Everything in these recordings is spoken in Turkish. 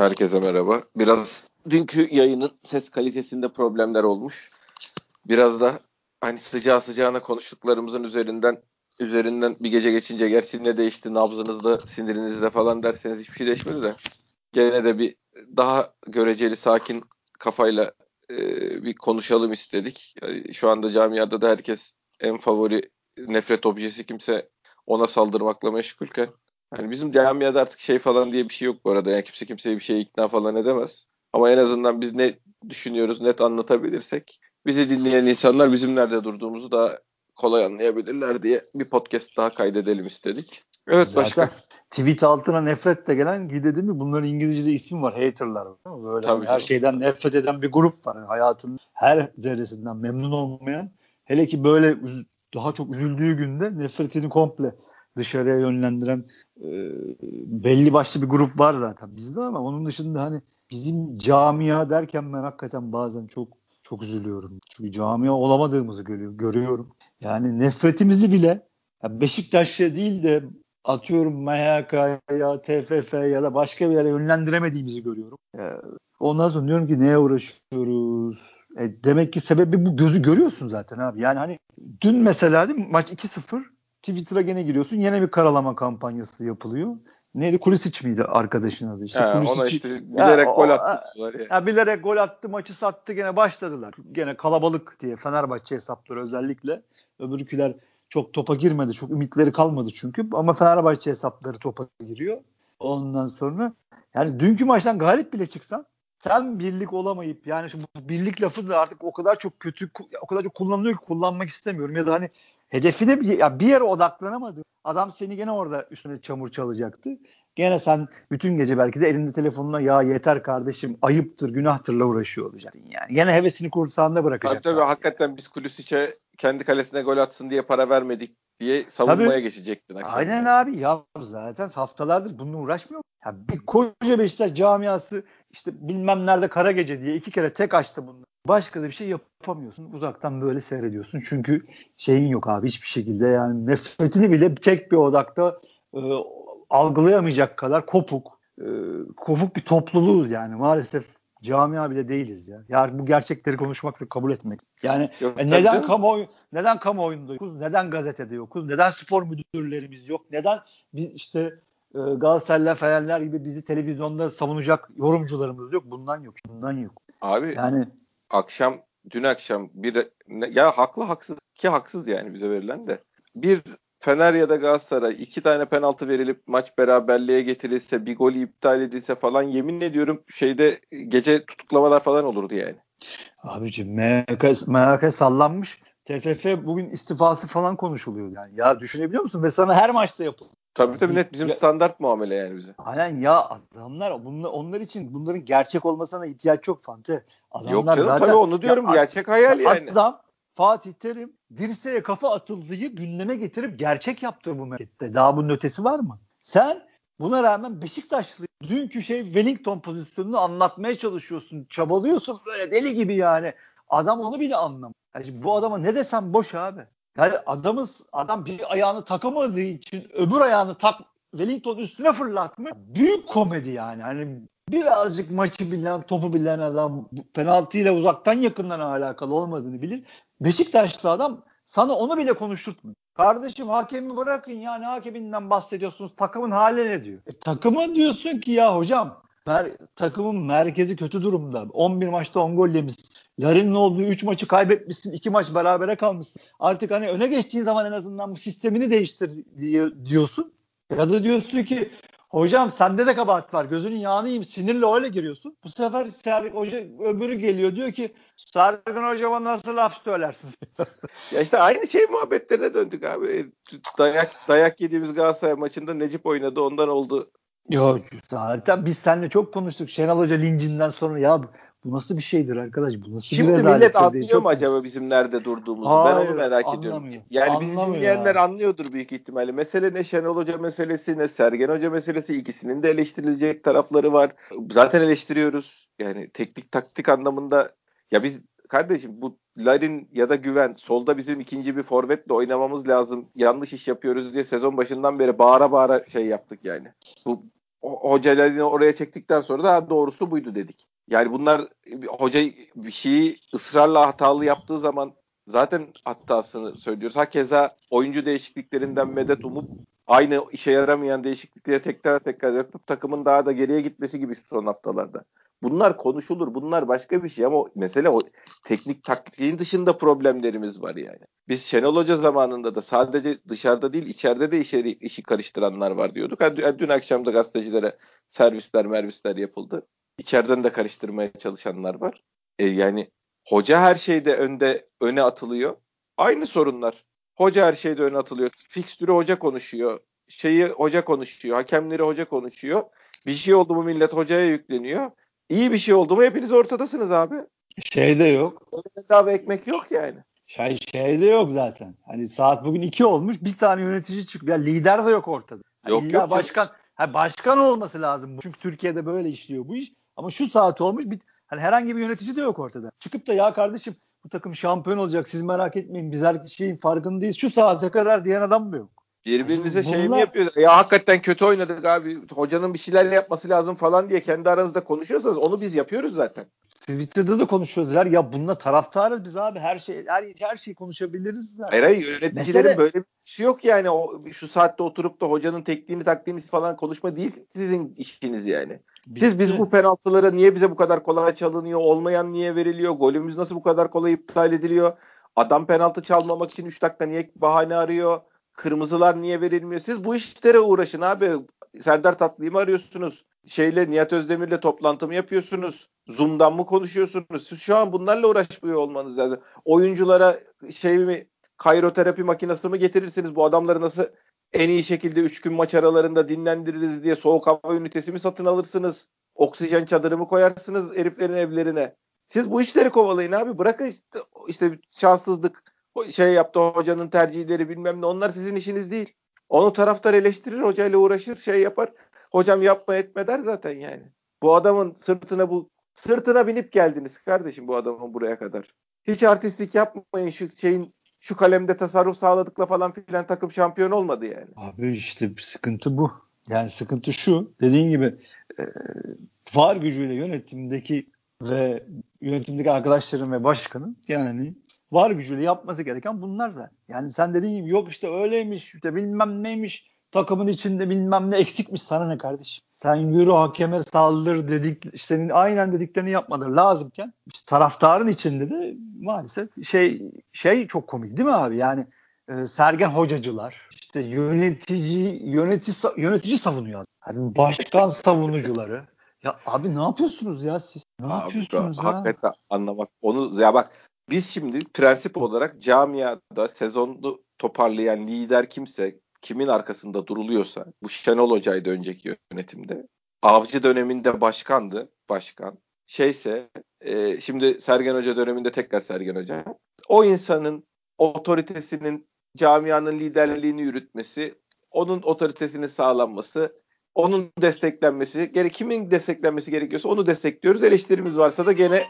Herkese merhaba. Biraz dünkü yayının ses kalitesinde problemler olmuş. Biraz da hani sıcağı sıcağına konuştuklarımızın üzerinden üzerinden bir gece geçince gerçi ne değişti nabzınızda sinirinizde falan derseniz hiçbir şey değişmedi de gene de bir daha göreceli sakin kafayla e, bir konuşalım istedik. Yani şu anda camiada da herkes en favori nefret objesi kimse ona saldırmakla meşgulken yani bizim camiada artık şey falan diye bir şey yok bu arada. Yani kimse kimseye bir şeye ikna falan edemez. Ama en azından biz ne düşünüyoruz net anlatabilirsek bizi dinleyen insanlar bizim nerede durduğumuzu daha kolay anlayabilirler diye bir podcast daha kaydedelim istedik. Evet Zaten başka. Tweet altına nefretle gelen dedi mi bunların İngilizce'de ismi var haterlar. Böyle Tabii her canım. şeyden nefret eden bir grup var. Yani hayatın her zerresinden memnun olmayan hele ki böyle daha çok üzüldüğü günde nefretini komple dışarıya yönlendiren belli başlı bir grup var zaten bizde ama onun dışında hani bizim camia derken ben hakikaten bazen çok çok üzülüyorum. Çünkü camia olamadığımızı görüyor, görüyorum. Yani nefretimizi bile Beşiktaş'a değil de atıyorum MHK ya TFF ya da başka bir yere yönlendiremediğimizi görüyorum. Ee, ondan sonra diyorum ki neye uğraşıyoruz? E, demek ki sebebi bu gözü görüyorsun zaten abi. Yani hani dün mesela değil mi? maç 2-0 Twitter'a gene giriyorsun. Yine bir karalama kampanyası yapılıyor. Neydi? Kulisic miydi arkadaşın adı? İşte He, Kulisic, ona işte bilerek ya, gol attı. Ya. ya bilerek gol attı, maçı sattı gene başladılar. Gene kalabalık diye Fenerbahçe hesapları özellikle. Öbürküler çok topa girmedi. Çok ümitleri kalmadı çünkü. Ama Fenerbahçe hesapları topa giriyor. Ondan sonra yani dünkü maçtan galip bile çıksan sen birlik olamayıp yani şu birlik lafı da artık o kadar çok kötü o kadar çok kullanılıyor ki kullanmak istemiyorum ya da hani hedefine bir, ya bir yere odaklanamadı. Adam seni gene orada üstüne çamur çalacaktı. Gene sen bütün gece belki de elinde telefonuna ya yeter kardeşim ayıptır günahtırla uğraşıyor olacaksın yani. Gene hevesini kursağında bırakacaksın. Tabii tabii hakikaten biz Kulisic'e kendi kalesine gol atsın diye para vermedik diye savunmaya tabii, geçecektin. Akşam aynen yani. abi ya zaten haftalardır bununla uğraşmıyor. Ya bir koca Beşiktaş camiası işte bilmem nerede kara gece diye iki kere tek açtı bunu. Başka da bir şey yapamıyorsun. Uzaktan böyle seyrediyorsun. Çünkü şeyin yok abi hiçbir şekilde yani nefretini bile tek bir odakta e, algılayamayacak kadar kopuk. E, kopuk bir topluluğuz yani. Maalesef camia bile değiliz ya. Yani bu gerçekleri konuşmak ve kabul etmek. Yani yok, neden kamuoyu neden kamuoyunda yokuz? Neden gazetede yokuz? Neden spor müdürlerimiz yok? Neden biz işte e, Galatasaraylılar, Fenerler gibi bizi televizyonda savunacak yorumcularımız yok? Bundan yok. Bundan yok. Abi yani akşam dün akşam bir ya haklı haksız ki haksız yani bize verilen de bir Fener ya da Galatasaray iki tane penaltı verilip maç beraberliğe getirilse bir gol iptal edilse falan yemin ediyorum şeyde gece tutuklamalar falan olurdu yani. Abiciğim MHK, MHK sallanmış. TFF bugün istifası falan konuşuluyor yani. Ya düşünebiliyor musun? Ve sana her maçta yapılıyor. Tabii tabii net bizim ya, standart muamele yani bize. Aynen ya adamlar bunlar, onlar için bunların gerçek olmasına ihtiyaç çok Fante. Adamlar Yok canım zaten, tabii onu diyorum ya, gerçek hayal yani. Adam Fatih Terim dirseğe kafa atıldığı gündeme getirip gerçek yaptı bu memlekette. Daha bunun ötesi var mı? Sen buna rağmen Beşiktaşlı dünkü şey Wellington pozisyonunu anlatmaya çalışıyorsun. Çabalıyorsun böyle deli gibi yani. Adam onu bile anlamıyor. Yani bu adama ne desem boş abi. Yani adamız adam bir ayağını takamadığı için öbür ayağını tak Wellington üstüne fırlatmış. Büyük komedi yani. Hani birazcık maçı bilen, topu bilen adam penaltıyla uzaktan yakından alakalı olmadığını bilir. Beşiktaşlı adam sana onu bile konuşturtmuyor. Kardeşim hakemi bırakın ya ne hakeminden bahsediyorsunuz takımın hali ne diyor. E, takıma diyorsun ki ya hocam mer- takımın merkezi kötü durumda. 11 maçta 10 gol yemişsin. Larin'in olduğu 3 maçı kaybetmişsin. 2 maç berabere kalmışsın. Artık hani öne geçtiğin zaman en azından bu sistemini değiştir diye, diyorsun. Ya da diyorsun ki hocam sende de kabahat var. Gözünün yağını yiyeyim. Sinirle öyle giriyorsun. Bu sefer Sergen Hoca öbürü geliyor diyor ki Sergen Hocama nasıl laf söylersin? ya işte aynı şey muhabbetlerine döndük abi. Dayak dayak yediğimiz Galatasaray maçında Necip oynadı ondan oldu. Yok zaten biz seninle çok konuştuk. Şenol Hoca lincinden sonra ya bu nasıl bir şeydir arkadaş? Bu nasıl Şimdi bir millet anlıyor çok... mu acaba bizim nerede durduğumuzu? Hayır, ben onu merak anlamıyor. ediyorum. Yani bizi dinleyenler ya. anlıyordur büyük ihtimalle. Mesele ne Şenol Hoca meselesi ne Sergen Hoca meselesi ikisinin de eleştirilecek tarafları var. Zaten eleştiriyoruz. Yani teknik taktik anlamında ya biz kardeşim bu Larin ya da Güven solda bizim ikinci bir forvetle oynamamız lazım. Yanlış iş yapıyoruz diye sezon başından beri bağıra bağıra şey yaptık yani. Bu hocalarını oraya çektikten sonra da doğrusu buydu dedik. Yani bunlar hoca bir şeyi ısrarla hatalı yaptığı zaman zaten hatasını söylüyoruz. Hakeza oyuncu değişikliklerinden medet umup aynı işe yaramayan değişiklikleri tekrar tekrar yapıp takımın daha da geriye gitmesi gibi son haftalarda. Bunlar konuşulur. Bunlar başka bir şey ama mesele o teknik taktiğin dışında problemlerimiz var yani. Biz Şenol Hoca zamanında da sadece dışarıda değil içeride de işi, işi karıştıranlar var diyorduk. Dün, dün akşam da gazetecilere servisler mervisler yapıldı. İçeriden de karıştırmaya çalışanlar var. E yani hoca her şeyde önde öne atılıyor. Aynı sorunlar. Hoca her şeyde öne atılıyor. Fikstürü hoca konuşuyor. Şeyi hoca konuşuyor. Hakemleri hoca konuşuyor. Bir şey oldu mu millet hocaya yükleniyor. İyi bir şey oldu mu hepiniz ortadasınız abi. Şey de yok. Bedava ekmek yok yani. Şey, şey de yok zaten. Hani saat bugün iki olmuş bir tane yönetici çıkıyor. Ya lider de yok ortada. Hani yok yok. Başkan, ha, başkan olması lazım. Çünkü Türkiye'de böyle işliyor bu iş. Ama şu saat olmuş bir hani herhangi bir yönetici de yok ortada. Çıkıp da ya kardeşim bu takım şampiyon olacak siz merak etmeyin biz her şeyin farkındayız. Şu saate kadar diyen adam mı yok? Birbirimize şey mi yapıyoruz? Ya hakikaten kötü oynadık abi. Hocanın bir şeyler yapması lazım falan diye kendi aranızda konuşuyorsanız onu biz yapıyoruz zaten. Twitter'da da konuşuyoruz. Ya bununla taraftarız biz abi. Her şey her, her şeyi konuşabiliriz. Zaten. Hayır hayır yöneticilerin Mesele... böyle bir şey yok yani. O, şu saatte oturup da hocanın tekniğini taktiğini falan konuşma değil sizin işiniz yani. Bitti. Siz biz bu penaltılara niye bize bu kadar kolay çalınıyor? Olmayan niye veriliyor? Golümüz nasıl bu kadar kolay iptal ediliyor? Adam penaltı çalmamak için 3 dakika niye bahane arıyor? Kırmızılar niye verilmiyor? Siz bu işlere uğraşın abi. Serdar Tatlı'yı mı arıyorsunuz? Şeyle Nihat Özdemir'le toplantı mı yapıyorsunuz? Zoom'dan mı konuşuyorsunuz? Siz şu an bunlarla uğraşmıyor olmanız lazım. Oyunculara şey mi kayroterapi makinesi mi getirirsiniz? Bu adamları nasıl en iyi şekilde 3 gün maç aralarında dinlendiririz diye soğuk hava ünitesi mi satın alırsınız? Oksijen çadırı mı koyarsınız heriflerin evlerine? Siz bu işleri kovalayın abi. Bırakın işte, işte şanssızlık şey yaptı hocanın tercihleri bilmem ne onlar sizin işiniz değil. Onu taraftar eleştirir hocayla uğraşır şey yapar. Hocam yapma etme der zaten yani. Bu adamın sırtına bu sırtına binip geldiniz kardeşim bu adamın buraya kadar. Hiç artistlik yapmayın şu şeyin şu kalemde tasarruf sağladıkla falan filan takım şampiyon olmadı yani. Abi işte sıkıntı bu. Yani sıkıntı şu dediğin gibi e, var gücüyle yönetimdeki ve yönetimdeki arkadaşların ve başkanın yani var gücüyle yapması gereken bunlar da. Yani sen dediğin gibi yok işte öyleymiş işte bilmem neymiş takımın içinde bilmem ne eksikmiş sana ne kardeşim. Sen yürü hakeme saldır dedik senin aynen dediklerini yapmaları lazımken işte taraftarın içinde de maalesef şey şey çok komik değil mi abi? Yani e, Sergen hocacılar işte yönetici yönetici yönetici savunuyor. Yani başkan savunucuları. Ya abi ne yapıyorsunuz ya siz? Ne abi, yapıyorsunuz ya? Hakikaten anlamak. Onu ya bak biz şimdi prensip olarak camiada sezonu toparlayan lider kimse, kimin arkasında duruluyorsa, bu Şenol Hoca'ydı önceki yönetimde. Avcı döneminde başkandı, başkan. Şeyse, e, şimdi Sergen Hoca döneminde tekrar Sergen Hoca. O insanın otoritesinin, camianın liderliğini yürütmesi, onun otoritesinin sağlanması, onun desteklenmesi, geri kimin desteklenmesi gerekiyorsa onu destekliyoruz. Eleştirimiz varsa da gene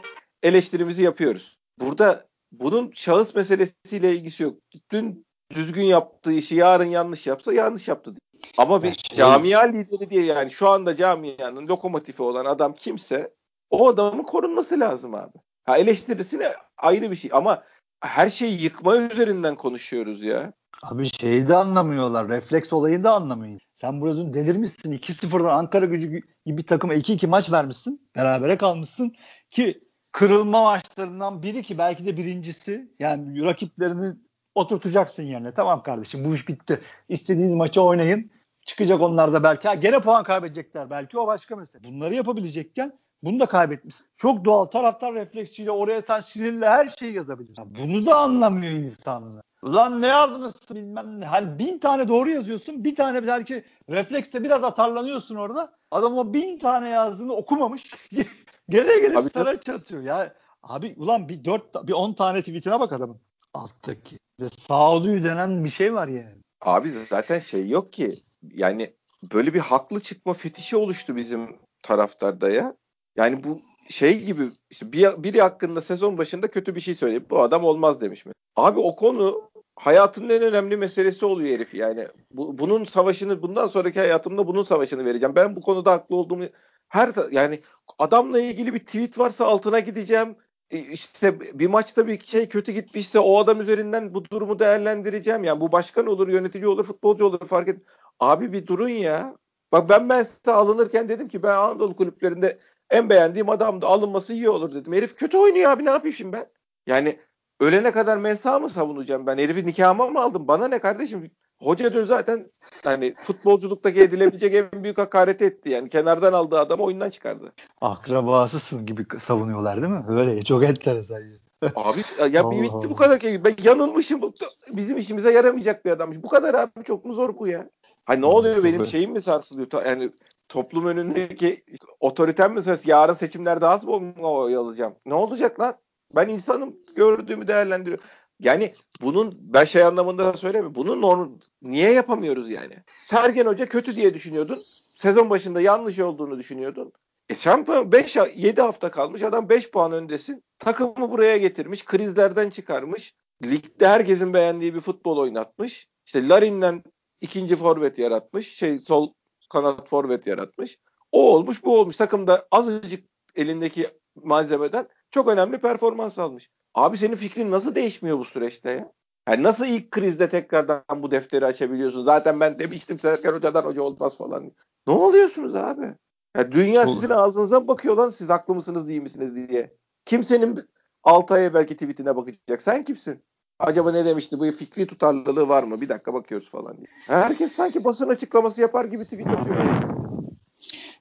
eleştirimizi yapıyoruz. Burada bunun şahıs meselesiyle ilgisi yok. Dün düzgün yaptığı işi yarın yanlış yapsa yanlış yaptı. Ama bir şey... camia lideri diye yani şu anda camianın lokomotifi olan adam kimse o adamın korunması lazım abi. Ha eleştirisine ayrı bir şey ama her şeyi yıkma üzerinden konuşuyoruz ya. Abi şeyi de anlamıyorlar. Refleks olayını da anlamıyor. Sen burada delirmişsin. 2-0'dan Ankara gücü gibi bir takıma 2-2 maç vermişsin. Berabere kalmışsın. Ki kırılma maçlarından biri ki belki de birincisi. Yani rakiplerini oturtacaksın yerine. Tamam kardeşim bu iş bitti. İstediğiniz maçı oynayın. Çıkacak onlar da belki. Ha, gene puan kaybedecekler belki o başka mesele. Bunları yapabilecekken bunu da kaybetmişsin. Çok doğal taraftar refleksiyle oraya sen sinirle her şeyi yazabilirsin. Bunu da anlamıyor insanlar. Ulan ne yazmışsın bilmem ne. Hani bin tane doğru yazıyorsun. Bir tane belki refleksle biraz atarlanıyorsun orada. Adam o bin tane yazdığını okumamış. Gene gelip abi, sana çatıyor. Ya abi ulan bir dört bir on tane tweetine bak adamın. Alttaki. Ve sağduyu denen bir şey var yani. Abi zaten şey yok ki. Yani böyle bir haklı çıkma fetişi oluştu bizim taraftarda ya. Yani bu şey gibi işte bir, biri hakkında sezon başında kötü bir şey söyleyip bu adam olmaz demiş mi? Abi o konu hayatının en önemli meselesi oluyor herif yani. Bu, bunun savaşını bundan sonraki hayatımda bunun savaşını vereceğim. Ben bu konuda haklı olduğumu her yani adamla ilgili bir tweet varsa altına gideceğim. E, işte bir maçta bir şey kötü gitmişse o adam üzerinden bu durumu değerlendireceğim. Yani bu başkan olur, yönetici olur, futbolcu olur fark et. Abi bir durun ya. Bak ben ben size alınırken dedim ki ben Anadolu kulüplerinde en beğendiğim adamdı. Alınması iyi olur dedim. Herif kötü oynuyor abi ne yapayım şimdi ben? Yani ölene kadar mensa mı savunacağım ben? Herifi nikahıma mı aldım? Bana ne kardeşim? Hoca dün zaten hani futbolculuktaki edilebilecek en büyük hakaret etti. Yani kenardan aldığı adamı oyundan çıkardı. Akrabasısın gibi savunuyorlar değil mi? Öyle çok enteresan. Abi ya bir bitti bu kadar ki ben yanılmışım. Bizim işimize yaramayacak bir adammış. Bu kadar abi çok mu zor bu ya? Ha ne oluyor çok benim şeyim mi sarsılıyor? Yani toplum önündeki otoritem mi söz? Yarın seçimlerde az mı oy alacağım? Ne olacak lan? Ben insanım gördüğümü değerlendiriyorum. Yani bunun ben şey anlamında söylemiyorum. Bunun norm, niye yapamıyoruz yani? Sergen Hoca kötü diye düşünüyordun. Sezon başında yanlış olduğunu düşünüyordun. E şampiyon 5 7 hafta kalmış. Adam 5 puan öndesin. Takımı buraya getirmiş. Krizlerden çıkarmış. Ligde herkesin beğendiği bir futbol oynatmış. İşte Larin'den ikinci forvet yaratmış. Şey sol kanat forvet yaratmış. O olmuş, bu olmuş. Takımda azıcık elindeki malzemeden çok önemli performans almış. Abi senin fikrin nasıl değişmiyor bu süreçte ya? Yani nasıl ilk krizde tekrardan bu defteri açabiliyorsun? Zaten ben demiştim Serkan Hoca'dan hoca olmaz falan. Ne oluyorsunuz abi? Ya dünya sizin ağzınıza bakıyor lan siz haklı mısınız değil misiniz diye. Kimsenin 6 ay belki tweetine bakacak. Sen kimsin? Acaba ne demişti bu fikri tutarlılığı var mı? Bir dakika bakıyoruz falan diye. Herkes sanki basın açıklaması yapar gibi tweet atıyor.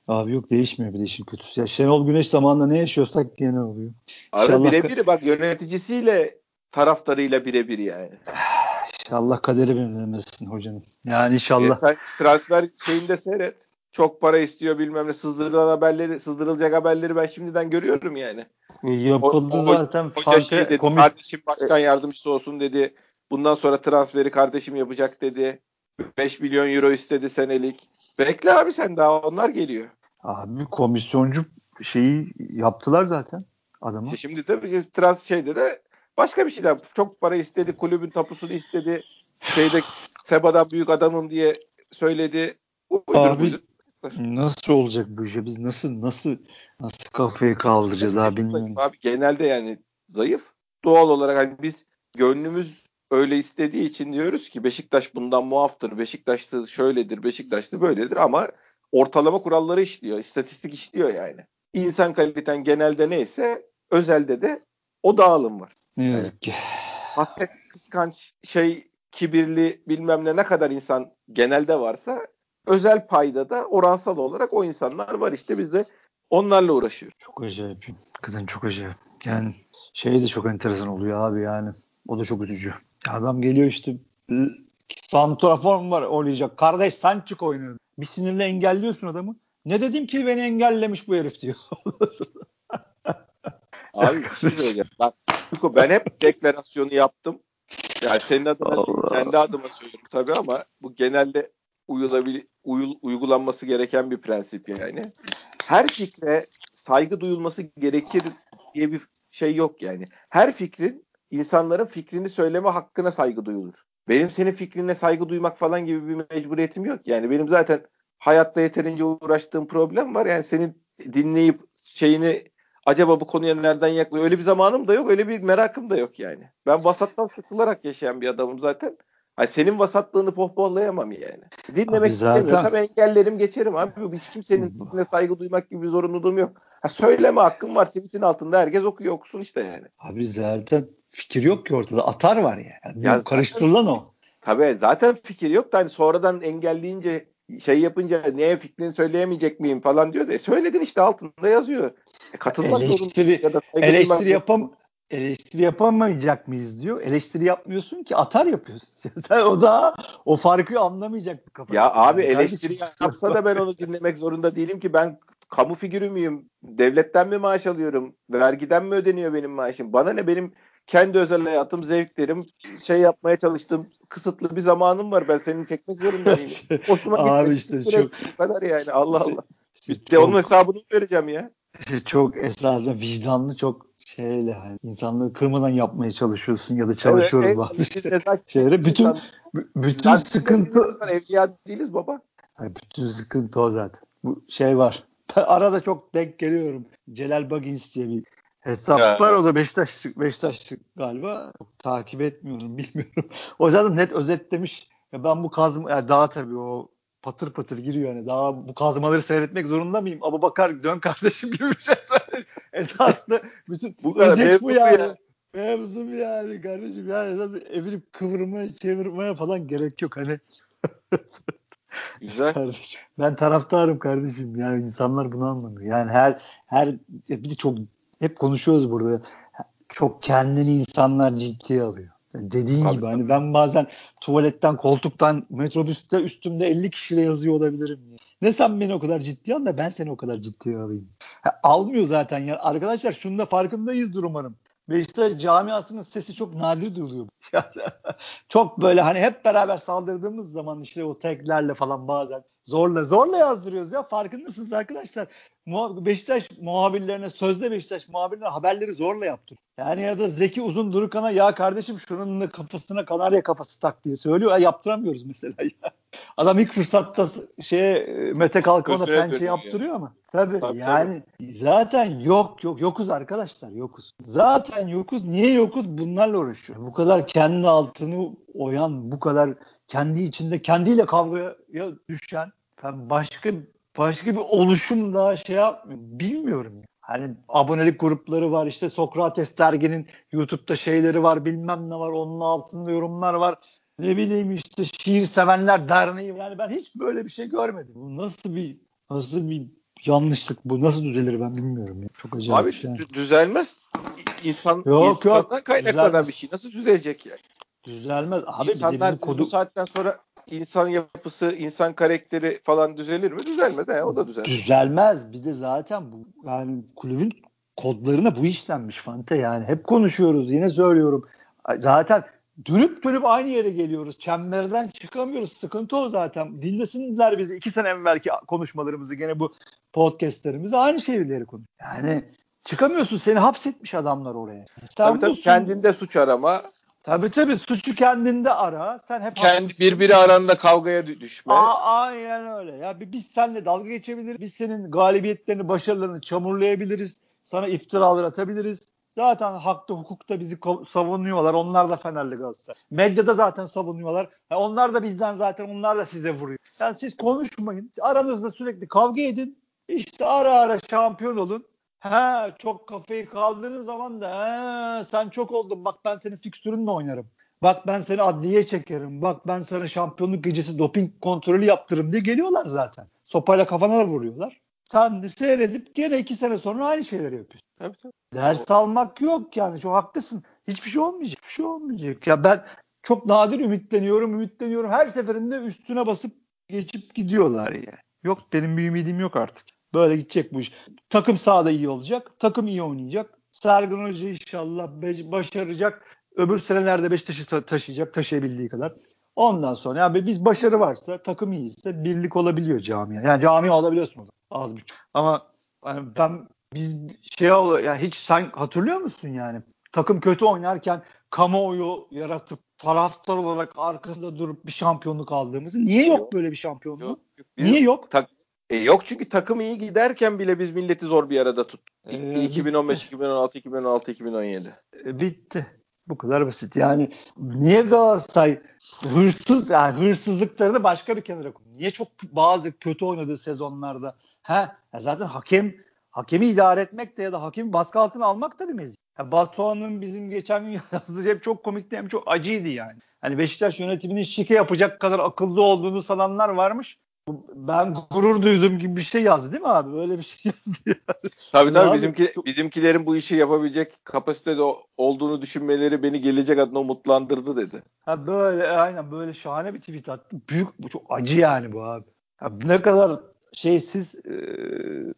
Abi yok değişmiyor bir de işin kötüsü. Ya Şenol Güneş zamanında ne yaşıyorsak gene oluyor. Abi birebir bak yöneticisiyle taraftarıyla birebir yani. İnşallah kaderi benzemesin hocanın. Yani inşallah. E sen transfer şeyinde seyret. Çok para istiyor bilmem ne sızdırılan haberleri, sızdırılacak haberleri ben şimdiden görüyorum yani. E, yapıldı o, zaten. Hoca şey dedi, komik... kardeşim başkan yardımcısı olsun dedi. Bundan sonra transferi kardeşim yapacak dedi. 5 milyon euro istedi senelik. Bekle abi sen daha onlar geliyor. Abi komisyoncu şeyi yaptılar zaten adamı. İşte şimdi de trans şeyde de başka bir şeyler. Çok para istedi, kulübün tapusunu istedi. Şeyde Seba'dan büyük adamım diye söyledi. Uydur, abi nasıl olacak bu iş? Biz nasıl nasıl nasıl kafayı kaldıracağız abi bilmiyorum. Abi genelde yani zayıf. Doğal olarak hani biz gönlümüz öyle istediği için diyoruz ki Beşiktaş bundan muaftır. Beşiktaş'ta şöyledir, Beşiktaş'ta böyledir ama ortalama kuralları işliyor. istatistik işliyor yani. İnsan kaliten genelde neyse özelde de o dağılım var. Ne yazık ki. Haset, kıskanç, şey kibirli bilmem ne ne kadar insan genelde varsa özel payda da oransal olarak o insanlar var işte biz de onlarla uğraşıyoruz. Çok acayip. Kızın çok acayip. Yani şey de çok enteresan oluyor abi yani. O da çok üzücü. Adam geliyor işte santrafor var oynayacak. Kardeş sen çık oyunu. Bir sinirle engelliyorsun adamı. Ne dedim ki beni engellemiş bu herif diyor. Abi bir şey söyleyeceğim. Ben, ben hep deklarasyonu yaptım. Yani senin adına kendi adıma söylüyorum tabii ama bu genelde uyulabil, uyul, uygulanması gereken bir prensip yani. Her fikre saygı duyulması gerekir diye bir şey yok yani. Her fikrin insanların fikrini söyleme hakkına saygı duyulur. Benim senin fikrine saygı duymak falan gibi bir mecburiyetim yok. Yani benim zaten hayatta yeterince uğraştığım problem var. Yani senin dinleyip şeyini acaba bu konuya nereden yaklaşıyor? Öyle bir zamanım da yok. Öyle bir merakım da yok yani. Ben vasattan sıkılarak yaşayan bir adamım zaten. Hani senin vasatlığını pohpohlayamam yani. Dinlemek zaten... istemiyorsam engellerim geçerim abi. Hiç kimsenin fikrine saygı duymak gibi bir zorunluluğum yok. Ha, söyleme hakkım var. Tweet'in altında herkes okuyor okusun işte yani. Abi zaten fikir yok ki ortada. Atar var ya. Yani ya karıştırılan o. Tabii zaten fikir yok da hani sonradan engelleyince şey yapınca niye fikrini söyleyemeyecek miyim falan diyor. E söyledin işte altında yazıyor. E katılmak eleştiri, ya da eleştiri yapam eleştiri yapamayacak mıyız diyor. Eleştiri yapmıyorsun ki atar yapıyorsun. Sen o da o farkı anlamayacak bir kafa. Ya abi yani. eleştiri yapsa da ben onu dinlemek zorunda değilim ki ben kamu figürü müyüm? Devletten mi maaş alıyorum? Vergiden mi ödeniyor benim maaşım? Bana ne benim kendi özel hayatım, zevklerim, şey yapmaya çalıştım. Kısıtlı bir zamanım var. Ben seni çekmek zorundayım. Hoşuma Abi işte çok. Kadar yani. Allah Allah. İşte, işte çok, onun hesabını vereceğim ya. çok esasında vicdanlı çok şeyle hani insanlığı kırmadan yapmaya çalışıyorsun ya da çalışıyoruz evet, bazı işte, şeyleri. Bütün bütün sıkıntı evliya değiliz baba. Yani bütün sıkıntı o zaten. Bu şey var. Arada çok denk geliyorum. Celal Bagins diye bir hesap ya. var. O da Beşiktaş Beşiktaş galiba. Çok takip etmiyorum, bilmiyorum. O zaten net özetlemiş. Ya ben bu kazma yani daha tabii o patır patır giriyor yani. Daha bu kazmaları seyretmek zorunda mıyım? Abu Bakar dön kardeşim gibi bir şey Esaslı bütün bu kadar bu yani. Ya. Mevzu yani kardeşim yani evirip kıvırmaya çevirmeye falan gerek yok hani. Güzel. Kardeşim. Ben taraftarım kardeşim. Yani insanlar bunu anlamıyor. Yani her her bir de çok hep konuşuyoruz burada. Çok kendini insanlar ciddiye alıyor. Dediğin Tabii gibi hani ben bazen tuvaletten, koltuktan, metrobüste üstümde 50 kişiyle yazıyor olabilirim. Ne sen beni o kadar ciddiye al da ben seni o kadar ciddiye alayım. Ha, almıyor zaten ya. Arkadaşlar şunu da farkındayızdır umarım. Beşiktaş camiasının sesi çok nadir duyuluyor. çok böyle hani hep beraber saldırdığımız zaman işte o teklerle falan bazen zorla zorla yazdırıyoruz ya. Farkındasınız arkadaşlar. Beşiktaş muhabirlerine sözde Beşiktaş muhabirlerine haberleri zorla yaptır. Yani ya da Zeki Uzun Durukan'a ya kardeşim şunun kafasına kanarya kafası tak diye söylüyor. Ya yaptıramıyoruz mesela ya. Adam ilk fırsatta şey Mete Kalkan'a pençe yaptırıyor ama. Tabii, tabii yani tabii. zaten yok yok yokuz arkadaşlar yokuz. Zaten yokuz. Niye yokuz? Bunlarla uğraşıyor. Bu kadar kendi altını oyan, bu kadar kendi içinde kendiyle kavgaya düşen başka başka bir oluşum daha şey yapmıyor. Bilmiyorum. Hani abonelik grupları var işte Sokrates derginin YouTube'da şeyleri var bilmem ne var onun altında yorumlar var. Ne bileyim işte şiir sevenler derneği yani ben hiç böyle bir şey görmedim. Bu nasıl bir nasıl bir yanlışlık bu nasıl düzelir ben bilmiyorum ya. Çok acayip. Abi şey. düzelmez. İnsan yok, insandan yok, kaynaklanan düzelmez. bir şey nasıl düzelecek yani? Düzelmez. Abi İnsanlar kodu... bu saatten sonra insan yapısı, insan karakteri falan düzelir mi? Düzelmez. He, o da düzelmez. Düzelmez. Bir de zaten bu yani kulübün kodlarına bu işlenmiş Fante yani. Hep konuşuyoruz. Yine söylüyorum. Zaten dönüp dönüp aynı yere geliyoruz. Çemberden çıkamıyoruz. Sıkıntı o zaten. Dinlesinler bizi iki sene evvelki konuşmalarımızı gene bu podcastlerimizi aynı şeyleri konuş. Yani çıkamıyorsun. Seni hapsetmiş adamlar oraya. Sen tabii, tabii kendinde suç arama. Tabii tabii suçu kendinde ara. Sen hep kendi haklısın. birbiri aranda kavgaya düşme. Aa, aynen öyle. Ya biz seninle dalga geçebiliriz. Biz senin galibiyetlerini, başarılarını çamurlayabiliriz. Sana iftiralar atabiliriz. Zaten hakta hukukta bizi savunuyorlar. Onlar da Fenerli Galatasaray. Medyada zaten savunuyorlar. Yani onlar da bizden zaten onlar da size vuruyor. Yani siz konuşmayın. Aranızda sürekli kavga edin. İşte ara ara şampiyon olun. Ha çok kafayı kaldığınız zaman da ha, sen çok oldun. Bak ben senin fikstürünle oynarım. Bak ben seni adliye çekerim. Bak ben sana şampiyonluk gecesi doping kontrolü yaptırırım diye geliyorlar zaten. Sopayla kafana vuruyorlar. Sen de seyredip gene iki sene sonra aynı şeyleri yapıyorsun. Tabii, tabii. Ders almak yok yani. Çok haklısın. Hiçbir şey olmayacak. Hiçbir şey olmayacak. Ya ben çok nadir ümitleniyorum, ümitleniyorum. Her seferinde üstüne basıp geçip gidiyorlar yani. Yok benim bir ümidim yok artık. Böyle gidecek bu iş. Takım sahada iyi olacak. Takım iyi oynayacak. Sergen Hoca inşallah başaracak. Öbür senelerde Beşiktaş'ı ta- taşıyacak taşıyabildiği kadar. Ondan sonra yani biz başarı varsa takım iyiyse birlik olabiliyor camia. Yani cami olabiliyorsun az buçuk. Ama yani ben biz şey yani hiç sen hatırlıyor musun yani? Takım kötü oynarken kamuoyu yaratıp taraftar olarak arkasında durup bir şampiyonluk aldığımızı. Niye yok böyle bir şampiyonluk? Yok, yok. Niye yok? Tak, e yok çünkü takım iyi giderken bile biz milleti zor bir arada tut. Ee, 2015, bitti. 2016, 2016, 2017. E, bitti. Bu kadar basit. Yani niye Galatasaray hırsız yani hırsızlıklarını başka bir kenara koyuyor? Niye çok bazı kötü oynadığı sezonlarda? Ha zaten hakem hakemi idare etmek de ya da hakemi baskı altına almak da bir meziyet. Yani Batuhan'ın bizim geçen gün yazdığı şey çok komikti hem çok acıydı yani. Hani Beşiktaş yönetiminin şike yapacak kadar akıllı olduğunu sananlar varmış ben gurur duydum gibi bir şey yazdı değil mi abi? Böyle bir şey yazdı yani. Tabii tabii bizimki, bizimkilerin bu işi yapabilecek kapasitede olduğunu düşünmeleri beni gelecek adına umutlandırdı dedi. Ha böyle aynen böyle şahane bir tweet attı. Büyük bu çok acı yani bu abi. Ya ne kadar şeysiz e,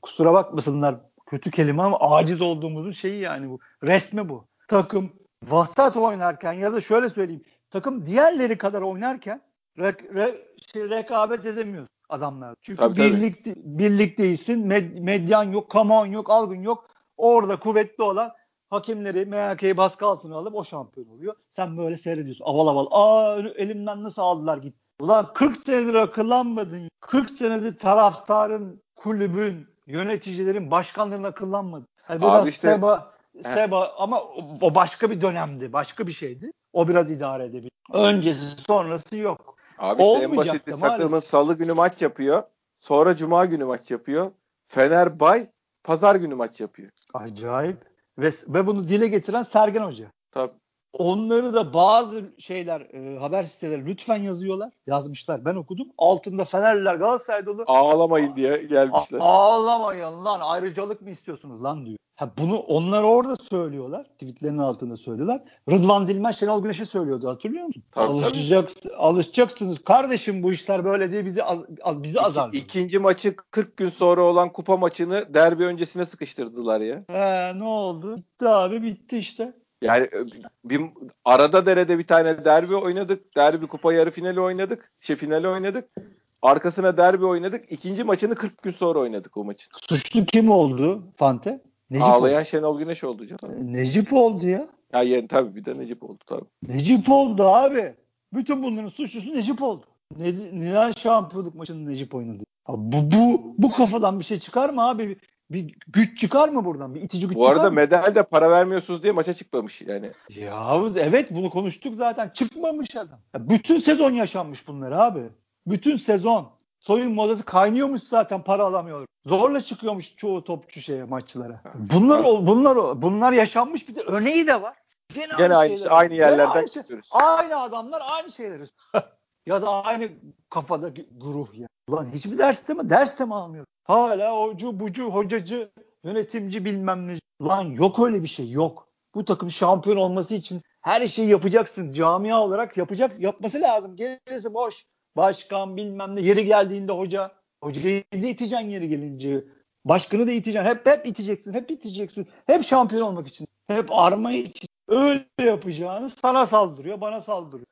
kusura bakmasınlar kötü kelime ama aciz olduğumuzun şeyi yani bu. Resmi bu. Takım vasat oynarken ya da şöyle söyleyeyim. Takım diğerleri kadar oynarken re, re, şey, rekabet edemiyorsun adamlar. Çünkü tabii, birlik tabii. birlik değilsin. Med, medyan yok, kamuoyun yok, algın yok. Orada kuvvetli olan Hakemleri MHK'yi baskı altına alıp o şampiyon oluyor. Sen böyle seyrediyorsun. Aval aval. Aa elimden nasıl aldılar git. Ulan 40 senedir akıllanmadın. 40 senedir taraftarın, kulübün, yöneticilerin, başkanların akıllanmadı. Yani biraz Abi işte- Seba, Seba ama o, o başka bir dönemdi. Başka bir şeydi. O biraz idare edebilir. Öncesi sonrası yok. Abi işte en basiti maalesef. salı günü maç yapıyor. Sonra cuma günü maç yapıyor. Fener Bay pazar günü maç yapıyor. Acayip. Ve, ve bunu dile getiren Sergen Hoca. Tabii. Onları da bazı şeyler e, haber siteleri lütfen yazıyorlar. Yazmışlar. Ben okudum. Altında Fenerliler Galatasaray dolu. Ağlamayın diye gelmişler. A- ağlamayın lan ayrıcalık mı istiyorsunuz lan diyor. Ha bunu onlar orada söylüyorlar. Tweetlerin altında söylüyorlar. Rıdvan Dilmen Şenol Güneş'e söylüyordu hatırlıyor musun? Tabii, tabii. Alışacaksın, alışacaksınız kardeşim bu işler böyle diye bizi az, az- bizi azarlıyor. ikinci maçı 40 gün sonra olan kupa maçını derbi öncesine sıkıştırdılar ya. He, ne oldu? Bitti abi bitti işte. Yani e, bir arada derede bir tane derbi oynadık. Derbi kupa yarı finali oynadık. Şey finali oynadık. Arkasına derbi oynadık. İkinci maçını 40 gün sonra oynadık o maçın. Suçlu kim oldu Fante? Necip Ağlayan oldu. Şenol Güneş oldu canım. Necip oldu ya. Ya yani tabii bir de Necip oldu tabii. Necip oldu abi. Bütün bunların suçlusu Necip oldu. Ne, neden şampiyonluk maçını Necip oynadı? Ha, bu, bu, bu kafadan bir şey çıkar mı abi? Bir, güç çıkar mı buradan? Bir itici güç Bu arada medal de para vermiyorsunuz diye maça çıkmamış yani. Ya evet bunu konuştuk zaten. Çıkmamış adam. Ya bütün sezon yaşanmış bunlar abi. Bütün sezon. Soyunma odası kaynıyormuş zaten para alamıyor. Zorla çıkıyormuş çoğu topçu şeye maçlara. Bunlar bunlar bunlar yaşanmış bir de örneği de var. Gene, Gene aynı, şeyler- aynı Gene yerlerden aynı şey-. Aynı adamlar aynı şeyleri. ya da aynı kafada grup ya. Ulan hiçbir derste mi? Derste mi almıyor? Hala hocu bucu hocacı yönetimci bilmem ne. Ulan yok öyle bir şey yok. Bu takım şampiyon olması için her şeyi yapacaksın. Camia olarak yapacak yapması lazım. Gerisi boş. Başkan bilmem ne yeri geldiğinde hoca. Hocayı da iteceksin yeri gelince. Başkanı da iteceksin. Hep hep iteceksin. Hep iteceksin. Hep şampiyon olmak için. Hep arma için. Öyle yapacağını sana saldırıyor. Bana saldırıyor.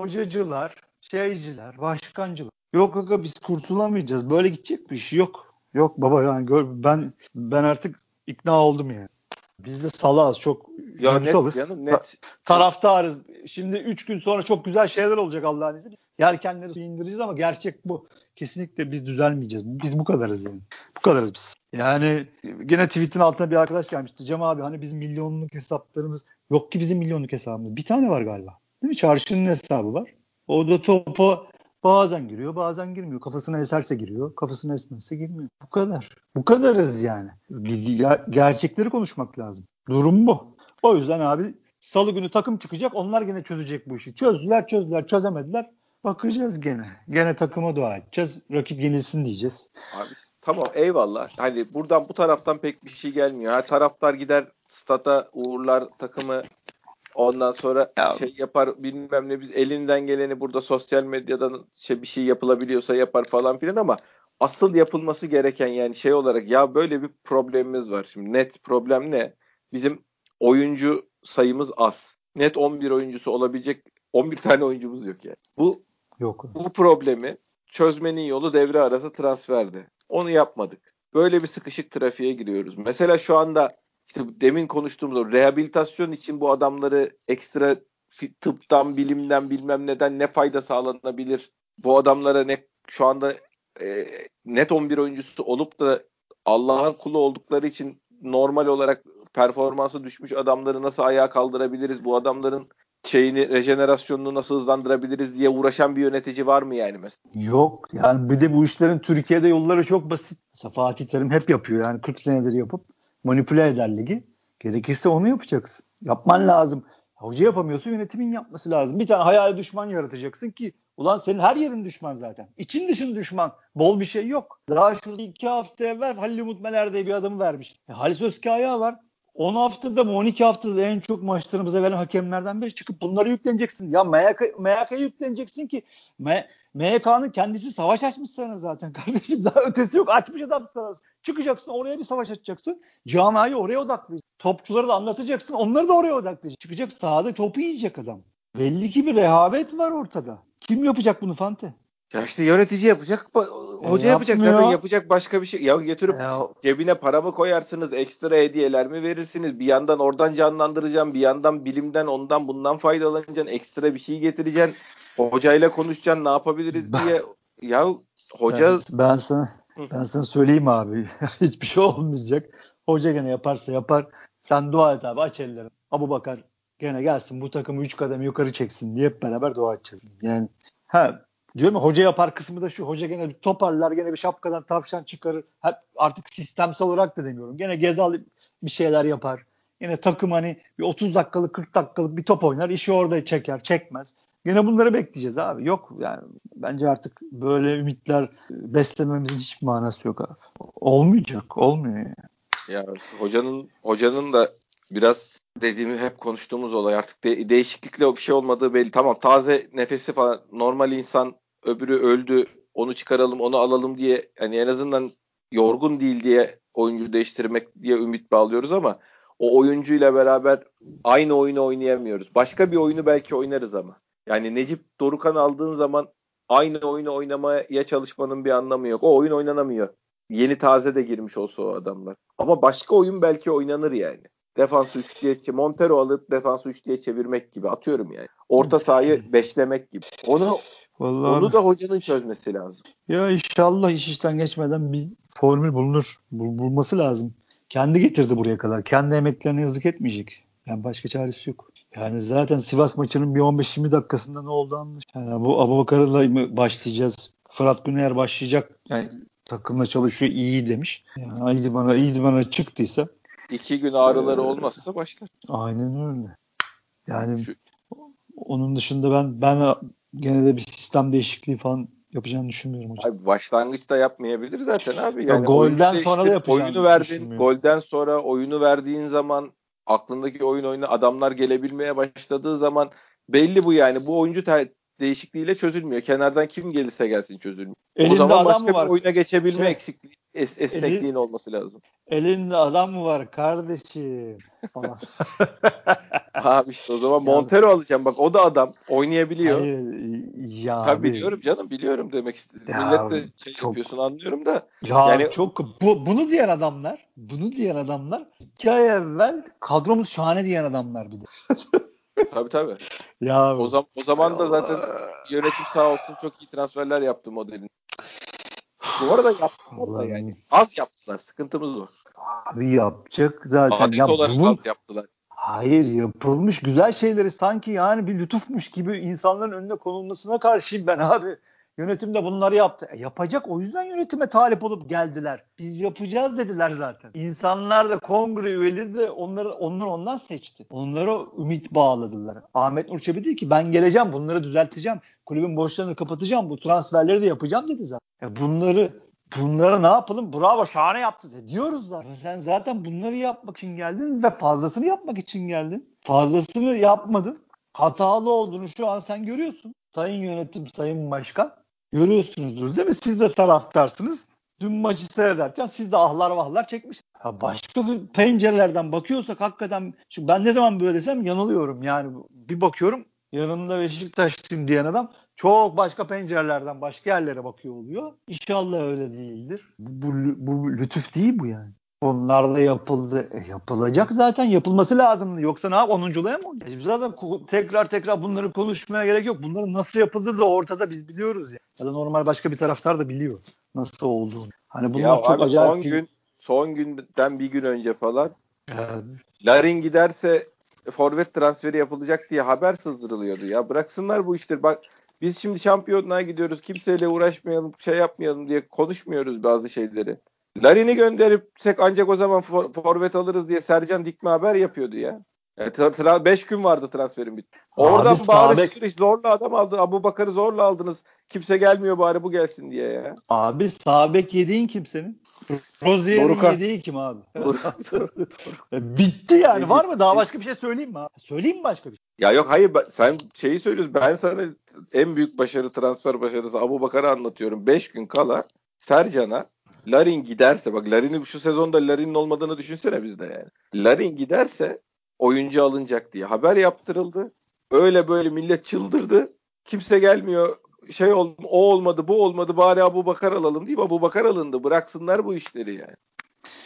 Hocacılar, şeyciler, başkancılar. Yok yok biz kurtulamayacağız. Böyle gidecek bir şey yok. Yok baba yani gör, ben ben artık ikna oldum yani. Biz de salağız çok Ya net canım net. Taraftarız. Şimdi 3 gün sonra çok güzel şeyler olacak Allah'ın izniyle. Yelkenleri indireceğiz ama gerçek bu. Kesinlikle biz düzelmeyeceğiz. Biz bu kadarız yani. Bu kadarız biz. Yani gene tweetin altına bir arkadaş gelmişti. Cem abi hani bizim milyonluk hesaplarımız yok ki bizim milyonluk hesabımız. Bir tane var galiba. Değil mi? Çarşının hesabı var. O da topa bazen giriyor bazen girmiyor. Kafasına eserse giriyor. Kafasına esmezse girmiyor. Bu kadar. Bu kadarız yani. Ger- gerçekleri konuşmak lazım. Durum bu. O yüzden abi salı günü takım çıkacak. Onlar gene çözecek bu işi. Çözdüler çözdüler çözemediler. Bakacağız gene. Gene takıma dua edeceğiz. Rakip yenilsin diyeceğiz. Abi tamam eyvallah. Hani buradan bu taraftan pek bir şey gelmiyor. Ha taraftar gider stada uğurlar takımı ondan sonra Ya- şey yapar bilmem ne biz elinden geleni burada sosyal medyadan şey bir şey yapılabiliyorsa yapar falan filan ama asıl yapılması gereken yani şey olarak ya böyle bir problemimiz var. Şimdi net problem ne? Bizim oyuncu sayımız az. Net 11 oyuncusu olabilecek 11 tane oyuncumuz yok yani. Bu Yok. bu problemi çözmenin yolu devre arası transferdi. Onu yapmadık. Böyle bir sıkışık trafiğe giriyoruz. Mesela şu anda işte demin konuştuğumuz o rehabilitasyon için bu adamları ekstra tıptan, bilimden, bilmem neden ne fayda sağlanabilir? Bu adamlara ne şu anda e, net 11 oyuncusu olup da Allah'ın kulu oldukları için normal olarak performansı düşmüş adamları nasıl ayağa kaldırabiliriz? Bu adamların şeyini rejenerasyonunu nasıl hızlandırabiliriz diye uğraşan bir yönetici var mı yani mesela? Yok. Yani bir de bu işlerin Türkiye'de yolları çok basit. Mesela Fatih Terim hep yapıyor. Yani 40 senedir yapıp manipüle eder ligi. Gerekirse onu yapacaksın. Yapman lazım. Hoca yapamıyorsa yönetimin yapması lazım. Bir tane hayali düşman yaratacaksın ki ulan senin her yerin düşman zaten. İçin dışın düşman. Bol bir şey yok. Daha şurada iki hafta evvel Halil Umut Meler diye bir adamı vermiş. E, Halis Özkaya var. 10 haftada mı 12 haftada en çok maçlarımıza veren hakemlerden biri çıkıp bunları yükleneceksin. Ya MHK, MHK'ya yükleneceksin ki M- MHK'nın kendisi savaş açmış sana zaten kardeşim. Daha ötesi yok. Açmış adam sana. Çıkacaksın oraya bir savaş açacaksın. Camiayı oraya odaklayacaksın. Topçuları da anlatacaksın. Onları da oraya odaklayacaksın. Çıkacak sahada topu yiyecek adam. Belli ki bir rehavet var ortada. Kim yapacak bunu Fante? Ya işte yönetici yapacak, hoca e, yapacak zaten yapacak başka bir şey. Ya getirip ya. cebine para mı koyarsınız, ekstra hediyeler mi verirsiniz? Bir yandan oradan canlandıracağım, bir yandan bilimden ondan bundan faydalanacaksın, ekstra bir şey getireceksin. Hocayla konuşacaksın, ne yapabiliriz diye. Ya hoca ben, ben sana ben sana söyleyeyim abi. Hiçbir şey olmayacak. Hoca gene yaparsa yapar. Sen dua et abi aç ellerini. Abu Bakar gene gelsin bu takımı 3 kadem yukarı çeksin diye hep beraber dua edeceğiz. Yani ha diyorum ya hoca yapar kısmı da şu hoca gene bir toparlar gene bir şapkadan tavşan çıkarır. Hep artık sistemsel olarak da demiyorum. Gene Gezal bir şeyler yapar. Yine takım hani bir 30 dakikalık 40 dakikalık bir top oynar. işi orada çeker çekmez. Gene bunları bekleyeceğiz abi. Yok yani bence artık böyle ümitler beslememizin hiçbir manası yok abi. Olmayacak. Olmuyor yani. Ya hocanın hocanın da biraz dediğimi hep konuştuğumuz olay artık de, değişiklikle o bir şey olmadığı belli. Tamam taze nefesi falan normal insan öbürü öldü onu çıkaralım onu alalım diye hani en azından yorgun değil diye oyuncu değiştirmek diye ümit bağlıyoruz ama o oyuncuyla beraber aynı oyunu oynayamıyoruz. Başka bir oyunu belki oynarız ama. Yani Necip Dorukan aldığın zaman aynı oyunu oynamaya çalışmanın bir anlamı yok. O oyun oynanamıyor. Yeni taze de girmiş olsa o adamlar. Ama başka oyun belki oynanır yani. Defansı üçlüye Montero alıp defansı üçlüye çevirmek gibi atıyorum yani. Orta sahayı beşlemek gibi. Onu Vallahi onu da hocanın çözmesi lazım. Ya inşallah iş işten geçmeden bir formül bulunur. Bul, bulması lazım. Kendi getirdi buraya kadar. Kendi emeklerine yazık etmeyecek. Yani başka çaresi yok. Yani zaten Sivas maçının bir 15-20 dakikasında ne oldu anlaş. Yani bu Abubakar'la mı başlayacağız? Fırat Güner başlayacak. Yani takımla çalışıyor iyi demiş. Yani iyiydi bana iyiydi bana çıktıysa. İki gün ağrıları ee, olmazsa başlar. Aynen öyle. Yani Şu... onun dışında ben ben gene de bir sistem değişikliği falan yapacağını düşünmüyorum hocam. Abi başlangıçta yapmayabilir zaten abi. Yani ya golden sonra da yapacağını oyunu verdin. Golden sonra oyunu verdiğin zaman aklındaki oyun oyunu adamlar gelebilmeye başladığı zaman belli bu yani. Bu oyuncu te- değişikliğiyle çözülmüyor. Kenardan kim gelirse gelsin çözülmüyor. Elinde o zaman başka bir oyuna geçebilme şey, eksikliği, es- esnekliğin elin, olması lazım. Elinde adam mı var kardeşim? Falan. abi işte o zaman Montero alacağım. Bak o da adam. Oynayabiliyor. Hayır, ya Tabii abi. biliyorum canım biliyorum demek istedim. Millet de şey çok, yapıyorsun anlıyorum da. Ya yani, çok bu, bunu diyen adamlar bunu diyen adamlar iki ay evvel kadromuz şahane diyen adamlar bir de. tabii tabii. Ya o zaman o zaman da zaten yönetim sağ olsun çok iyi transferler yaptı modelin. Bu arada yaptılar da yani. Az yaptılar. Sıkıntımız o. Abi yapacak zaten. Adet ya olarak bunun, az yaptılar. Hayır yapılmış güzel şeyleri sanki yani bir lütufmuş gibi insanların önüne konulmasına karşıyım ben abi. Yönetim de bunları yaptı. E, yapacak o yüzden yönetime talip olup geldiler. Biz yapacağız dediler zaten. İnsanlar da kongre üyeleri de onları onlar ondan seçti. Onlara ümit bağladılar. Ahmet Nur Çebi dedi ki ben geleceğim bunları düzelteceğim. Kulübün borçlarını kapatacağım. Bu transferleri de yapacağım dedi zaten. E, bunları bunları ne yapalım? Bravo şahane yaptı diyoruz zaten. Sen zaten bunları yapmak için geldin ve fazlasını yapmak için geldin. Fazlasını yapmadın. Hatalı olduğunu şu an sen görüyorsun. Sayın yönetim, sayın başkan. Görüyorsunuzdur değil mi? Siz de taraftarsınız. Dün maçı seyrederken siz de ahlar vahlar çekmiş. Ya başka bir pencerelerden bakıyorsak hakikaten şimdi ben ne zaman böyle desem yanılıyorum. Yani bir bakıyorum yanımda Beşiktaşlıyım diyen adam çok başka pencerelerden başka yerlere bakıyor oluyor. İnşallah öyle değildir. Bu, bu, bu lütuf değil bu yani. Onlar da yapıldı. E, yapılacak zaten. Yapılması lazımdı. Yoksa ne yap? 10'unculuğa mı olacak? zaten tekrar tekrar bunları konuşmaya gerek yok. Bunların nasıl yapıldığı da ortada biz biliyoruz ya. Ya da normal başka bir taraftar da biliyor nasıl olduğunu. Hani bunlar ya çok abi acayip. Son gün son günden bir gün önce falan evet. Larin giderse forvet transferi yapılacak diye haber sızdırılıyordu ya. Bıraksınlar bu işleri. Bak biz şimdi şampiyonluğa gidiyoruz. Kimseyle uğraşmayalım, şey yapmayalım diye konuşmuyoruz bazı şeyleri. Larin'i gönderipsek ancak o zaman for, forvet alırız diye Sercan Dikme haber yapıyordu ya. 5 yani gün vardı transferin bitti. Oradan Abi, bağırış sabek... zorla adam aldı. Abu Bakar'ı zorla aldınız. Kimse gelmiyor bari bu gelsin diye ya. Abi Sabek yediğin kimsenin? Rozier'in yediği kim abi? E, bitti yani. Var mı? Daha başka bir şey söyleyeyim mi? Abi? Söyleyeyim mi başka bir şey? Ya yok hayır sen şeyi söylüyorsun. Ben sana en büyük başarı transfer başarısı Abu Bakar'ı anlatıyorum. 5 gün kala Sercan'a Larin giderse bak Larin'i şu sezonda Larin'in olmadığını düşünsene bizde yani. Larin giderse oyuncu alınacak diye haber yaptırıldı. Öyle böyle millet çıldırdı. Kimse gelmiyor şey oldu, o olmadı, bu olmadı bari Abu Bakar alalım deyip Abu Bakar alındı. Bıraksınlar bu işleri yani.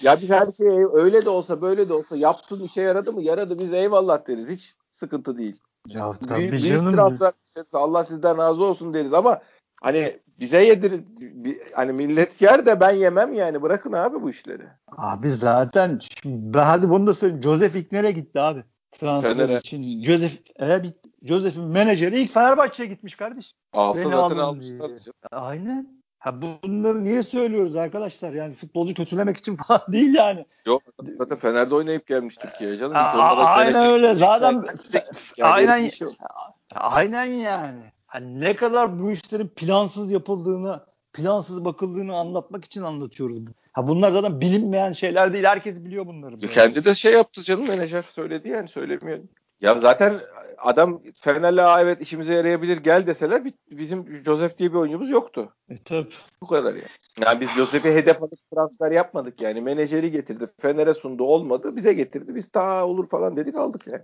Ya biz her şey öyle de olsa böyle de olsa yaptın işe yaradı mı? Yaradı biz eyvallah deriz. Hiç sıkıntı değil. Ya tabii büyük, canım. büyük transfer Allah sizden razı olsun deriz ama hani bize yedir hani millet yer de ben yemem yani bırakın abi bu işleri. Abi zaten ben hadi bunu da söyleyeyim. Joseph ilk nereye gitti abi? Transfer için. Joseph e, Joseph'in menajeri ilk Fenerbahçe'ye gitmiş kardeşim. Alsa Beni zaten almışlar. diye. Aynen. Ha bunları niye söylüyoruz arkadaşlar? Yani futbolcu kötülemek için falan değil yani. Yok zaten Fener'de oynayıp gelmiş Türkiye'ye canım. Aa, aynen öyle. Zaten Yani aynen şey yok. aynen yani. Hani ne kadar bu işlerin plansız yapıldığını, plansız bakıldığını anlatmak için anlatıyoruz. Ha bunlar zaten bilinmeyen şeyler değil. Herkes biliyor bunları. Kendi de şey yaptı canım menajer söyledi yani söylemiyor. Ya zaten adam Fener'le "Aa, evet işimize yarayabilir gel deseler bi- bizim Joseph diye bir oyuncumuz yoktu. E, tabii. Bu kadar yani. Yani biz Joseph'i hedef alıp transfer yapmadık yani. Menajeri getirdi. Fener'e sundu olmadı. Bize getirdi. Biz ta olur falan dedik aldık yani.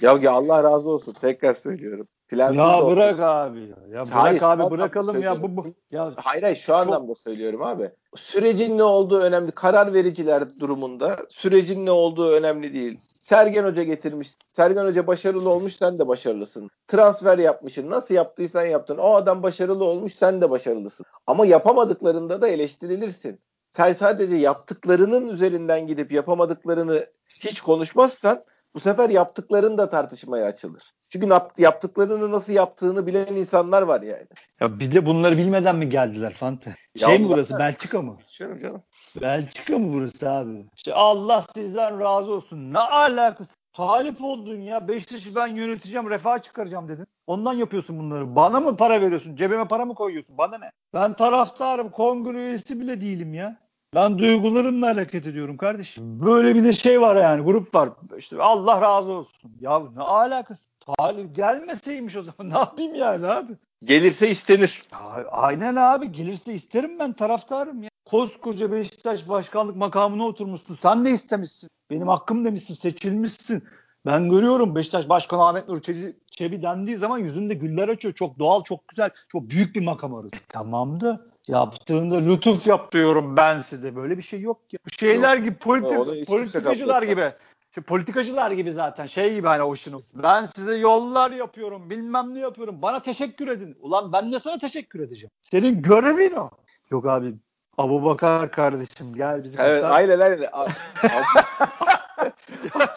Ya, ya Allah razı olsun. Tekrar söylüyorum. Plansız Ya oldu. bırak abi ya. Ya bırak Hayır, abi bırakalım ya bu, bu. Ya Hayır hayır şu anlamda söylüyorum abi. Sürecin ne olduğu önemli. Karar vericiler durumunda sürecin ne olduğu önemli değil. Sergen Hoca getirmiş. Sergen Hoca başarılı olmuş sen de başarılısın. Transfer yapmışsın. Nasıl yaptıysan yaptın. O adam başarılı olmuş sen de başarılısın. Ama yapamadıklarında da eleştirilirsin. Sen sadece yaptıklarının üzerinden gidip yapamadıklarını hiç konuşmazsan bu sefer yaptıkların da tartışmaya açılır. Çünkü yaptıklarını nasıl yaptığını bilen insanlar var yani. Ya bir de bunları bilmeden mi geldiler Fante? Ya Şey mi onlar- burası? Belçika mı? Canım canım. Belçika mı burası abi? İşte Allah sizden razı olsun. Ne alakası? Talip oldun ya. Beşiktaş'ı ben yöneteceğim, refah çıkaracağım dedin. Ondan yapıyorsun bunları. Bana mı para veriyorsun? Cebime para mı koyuyorsun? Bana ne? Ben taraftarım. Kongre üyesi bile değilim ya. Ben duygularımla hareket ediyorum kardeşim. Böyle bir de şey var yani grup var. İşte Allah razı olsun. Ya ne alakası? Talip gelmeseymiş o zaman ne yapayım yani abi? Gelirse istenir. Aynen abi gelirse isterim ben taraftarım ya. Koskoca Beşiktaş başkanlık makamına oturmuşsun. Sen de istemişsin. Benim hakkım demişsin seçilmişsin. Ben görüyorum Beşiktaş Başkanı Ahmet Nur Çebi, Çebi dendiği zaman yüzünde güller açıyor. Çok doğal, çok güzel, çok büyük bir makam orası. E, tamam da yaptığında lütuf yap diyorum ben size. Böyle bir şey yok ki. Şeyler gibi politi- politikacılar gibi. İşte politikacılar gibi zaten şey gibi hani işin. Ben size yollar yapıyorum bilmem ne yapıyorum. Bana teşekkür edin. Ulan ben de sana teşekkür edeceğim. Senin görevin o. Yok abi Abu Bakar kardeşim gel bizi Evet kurtar. aynen aynen. A-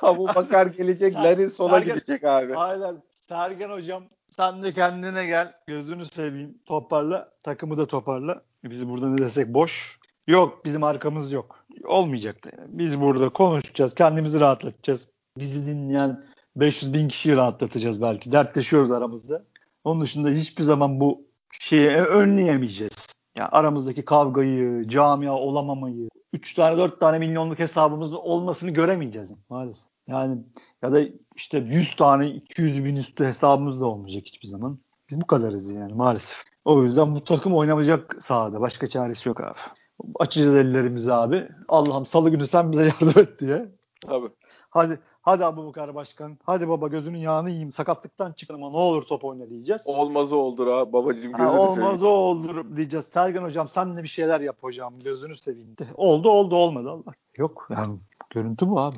Abu Bakar gelecek, Larin sola Sergen- gidecek abi. Aynen. Sergen hocam sen de kendine gel. Gözünü seveyim. Toparla. Takımı da toparla. Bizi burada ne desek boş. Yok bizim arkamız yok. Olmayacak da. yani. Biz burada konuşacağız. Kendimizi rahatlatacağız. Bizi dinleyen 500 bin kişiyi rahatlatacağız belki. Dertleşiyoruz aramızda. Onun dışında hiçbir zaman bu şeyi önleyemeyeceğiz. Yani aramızdaki kavgayı, camia olamamayı, 3 tane 4 tane milyonluk hesabımızın olmasını göremeyeceğiz maalesef. Yani ya da işte 100 tane 200 bin üstü hesabımız da olmayacak hiçbir zaman. Biz bu kadarız yani maalesef. O yüzden bu takım oynamayacak sahada. Başka çaresi yok abi. Açacağız ellerimizi abi. Allah'ım salı günü sen bize yardım et diye. Tabii. Hadi hadi Abu Bakar Başkan. Hadi baba gözünün yağını yiyeyim. Sakatlıktan çıkın ama ne olur top oyna diyeceğiz. Olmazı oldur ha babacığım Ha, gözünü olmaz seveyim. olur diyeceğiz. Sergen hocam sen de bir şeyler yap hocam. Gözünü seveyim. De. Oldu oldu olmadı Allah. Yok yani görüntü bu abi.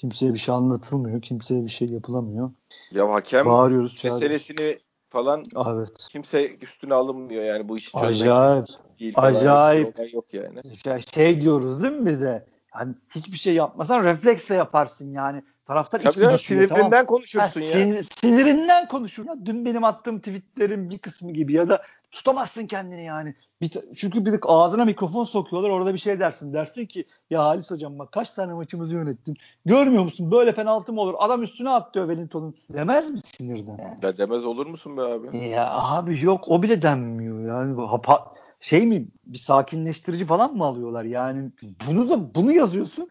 Kimseye bir şey anlatılmıyor. Kimseye bir şey yapılamıyor. Ya hakem Bağırıyoruz. çağırıyoruz. meselesini falan Evet. kimse üstüne alınmıyor yani bu işi Acayip. değil acayip. Olay yok yani. Şey, şey diyoruz değil mi bize? Hani hiçbir şey yapmasan refleksle yaparsın yani. Taraftar Tabii düşünüyor, sinirinden tamam. konuşursun Ha, ya. sin- sinirinden konuşur. Ya dün benim attığım tweetlerin bir kısmı gibi ya da tutamazsın kendini yani. Bir çünkü bir ağzına mikrofon sokuyorlar orada bir şey dersin. Dersin ki ya Halis hocam bak kaç tane maçımızı yönettin. Görmüyor musun böyle penaltı mı olur? Adam üstüne attı Wellington'un. Demez mi sinirden? Ya demez olur musun be abi? Ya abi yok o bile denmiyor yani. Hapa- şey mi bir sakinleştirici falan mı alıyorlar yani? Bunu da bunu yazıyorsun.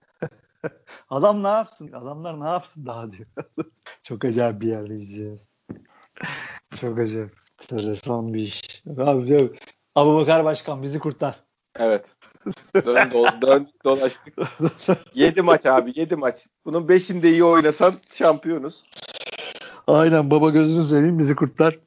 Adam ne yapsın? Adamlar ne yapsın daha diyor. Çok acayip bir yerdeyiz ya. Çok acayip. Enteresan bir iş. Abi ya, Abu Bakar Başkan bizi kurtar. Evet. Dön, do- dön dolaştık. 7 maç abi 7 maç. Bunun 5'inde iyi oynasan şampiyonuz. Aynen baba gözünü seveyim bizi kurtar.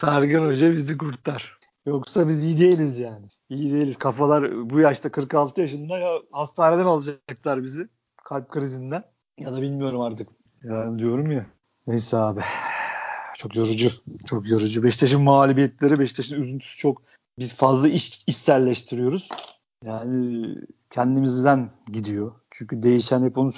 Sergen Hoca bizi kurtar. Yoksa biz iyi değiliz yani. İyi değiliz. Kafalar bu yaşta 46 yaşında ya hastaneden alacaklar bizi. Kalp krizinden. Ya da bilmiyorum artık. Yani diyorum ya. Neyse abi. Çok yorucu. Çok yorucu. Beşiktaş'ın mağlubiyetleri, Beşiktaş'ın üzüntüsü çok. Biz fazla iş, işselleştiriyoruz. Yani kendimizden gidiyor. Çünkü değişen hep onu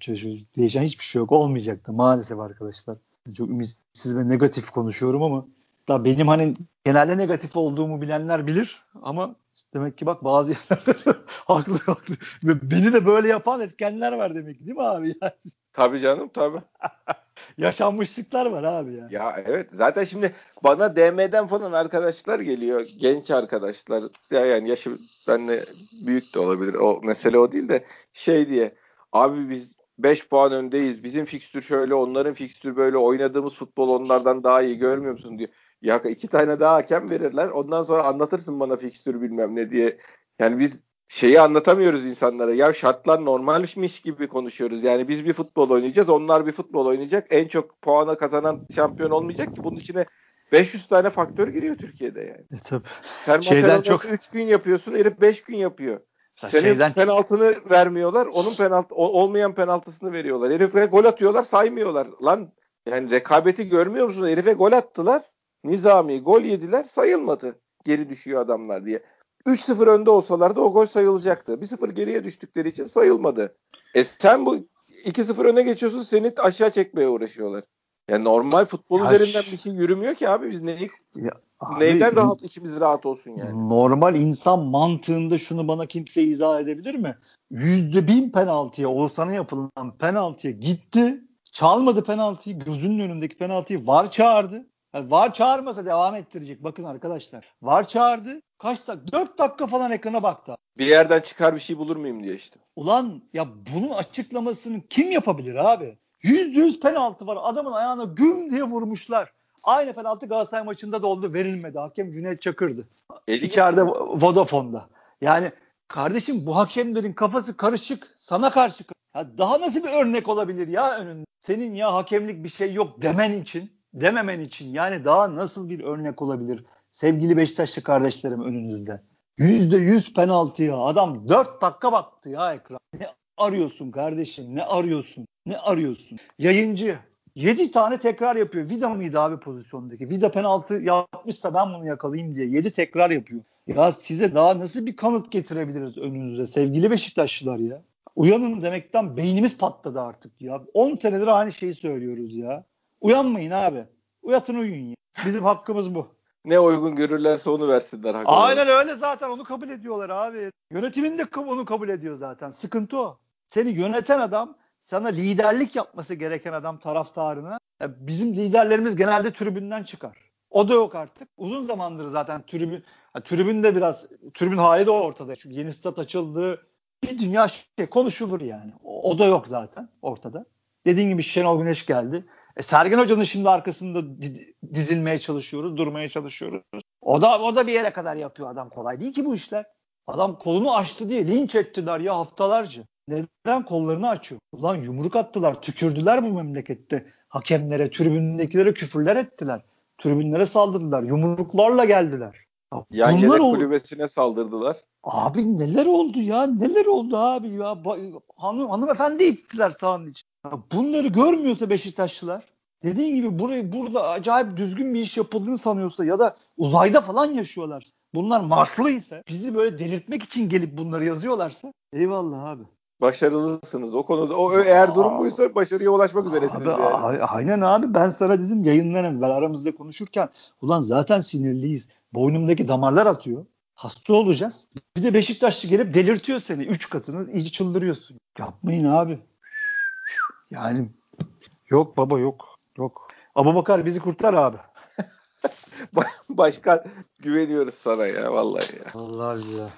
çalışıyoruz. Değişen hiçbir şey yok. Olmayacak da maalesef arkadaşlar. Çok ümitsiz ve negatif konuşuyorum ama da benim hani genelde negatif olduğumu bilenler bilir ama demek ki bak bazı yerlerde haklı haklı. Ve beni de böyle yapan etkenler var demek değil mi abi? Yani Tabii canım tabii. yaşanmışlıklar var abi ya. Ya evet zaten şimdi bana DM'den falan arkadaşlar geliyor. Genç arkadaşlar. Ya yani yaşı benle büyük de olabilir. O mesele o değil de şey diye. Abi biz 5 puan öndeyiz. Bizim fikstür şöyle, onların fikstür böyle. Oynadığımız futbol onlardan daha iyi görmüyor musun diyor. Ya iki tane daha hakem verirler. Ondan sonra anlatırsın bana fikstür bilmem ne diye. Yani biz şeyi anlatamıyoruz insanlara. Ya şartlar normalmiş gibi konuşuyoruz. Yani biz bir futbol oynayacağız. Onlar bir futbol oynayacak. En çok puana kazanan şampiyon olmayacak ki. Bunun içine 500 tane faktör giriyor Türkiye'de yani. E, tabii. Sen Şeyden çok 3 gün yapıyorsun. Herif 5 gün yapıyor. Ya Senin şeyden penaltını vermiyorlar. Onun penaltı olmayan penaltısını veriyorlar. Herife gol atıyorlar, saymıyorlar. Lan yani rekabeti görmüyor musun? Herife gol attılar. Nizami gol yediler, sayılmadı. Geri düşüyor adamlar diye. 3-0 önde olsalardı o gol sayılacaktı. 1-0 geriye düştükleri için sayılmadı. E sen bu 2-0 öne geçiyorsun seni aşağı çekmeye uğraşıyorlar. Yani normal futbol Ya üzerinden bir şey yürümüyor ki abi biz neyi, Ya, abi, neyden rahat içimiz rahat olsun yani. Normal insan mantığında şunu bana kimse izah edebilir mi? Yüzde bin penaltıya, Oğuzhan'a yapılan penaltıya gitti. Çalmadı penaltıyı. Gözünün önündeki penaltıyı var çağırdı. Yani var çağırmasa devam ettirecek. Bakın arkadaşlar. Var çağırdı. Kaç dakika? 4 dakika falan ekrana baktı. Bir yerden çıkar bir şey bulur muyum diye işte. Ulan ya bunun açıklamasını kim yapabilir abi? Yüzde yüz penaltı var. Adamın ayağına güm diye vurmuşlar. Aynı penaltı Galatasaray maçında da oldu. Verilmedi. Hakem Cüneyt Çakır'dı. Eli İçeride Vodafone'da. Yani kardeşim bu hakemlerin kafası karışık. Sana karşı. Ya daha nasıl bir örnek olabilir ya önünde? Senin ya hakemlik bir şey yok demen için, dememen için. Yani daha nasıl bir örnek olabilir? Sevgili Beşiktaşlı kardeşlerim önünüzde. Yüzde yüz penaltıya adam dört dakika baktı ya ekran. Ne arıyorsun kardeşim? Ne arıyorsun? Ne arıyorsun? Yayıncı 7 tane tekrar yapıyor. Vida mıydı abi pozisyondaki? Vida penaltı yapmışsa ben bunu yakalayayım diye 7 tekrar yapıyor. Ya size daha nasıl bir kanıt getirebiliriz önünüze sevgili Beşiktaşlılar ya? Uyanın demekten beynimiz patladı artık ya. 10 senedir aynı şeyi söylüyoruz ya. Uyanmayın abi. Uyatın uyuyun ya. Bizim hakkımız bu. Ne uygun görürlerse onu versinler. hakikaten. Aynen öyle zaten onu kabul ediyorlar abi. Yönetimin de onu kabul ediyor zaten. Sıkıntı o. Seni yöneten adam sana liderlik yapması gereken adam taraftarına. Ya bizim liderlerimiz genelde tribünden çıkar. O da yok artık. Uzun zamandır zaten tribün ha, tribün de biraz tribün hali de ortada. Çünkü yeni stat açıldı. Bir dünya şey konuşulur yani. O, o da yok zaten ortada. Dediğin gibi Şenol Güneş geldi. E, Sergen Hoca'nın şimdi arkasında di- dizilmeye çalışıyoruz, durmaya çalışıyoruz. O da o da bir yere kadar yapıyor adam. Kolay değil ki bu işler. Adam kolunu açtı diye linç ettiler ya haftalarca. Neden kollarını açıyor? Ulan yumruk attılar, tükürdüler bu memlekette. Hakemlere, tribündekilere küfürler ettiler. Tribünlere saldırdılar. Yumruklarla geldiler. Ya Yan bunlar kulübesine saldırdılar. Abi neler oldu ya? Neler oldu abi ya? Hanım, hanımefendi ittiler sahanın için. Bunları görmüyorsa Beşiktaşlılar dediğin gibi burayı burada acayip düzgün bir iş yapıldığını sanıyorsa ya da uzayda falan yaşıyorlar. Bunlar Marslı ise bizi böyle delirtmek için gelip bunları yazıyorlarsa eyvallah abi. Başarılısınız o konuda. O eğer durum buysa başarıya ulaşmak üzeresiniz Abi, yani. aynen abi ben sana dedim yayından evvel aramızda konuşurken ulan zaten sinirliyiz. Boynumdaki damarlar atıyor. Hasta olacağız. Bir de Beşiktaşlı gelip delirtiyor seni. Üç katını iyice çıldırıyorsun. Yapmayın abi. Yani yok baba yok. Yok. Abubakar bizi kurtar abi. Başkan güveniyoruz sana ya vallahi ya. Vallahi ya.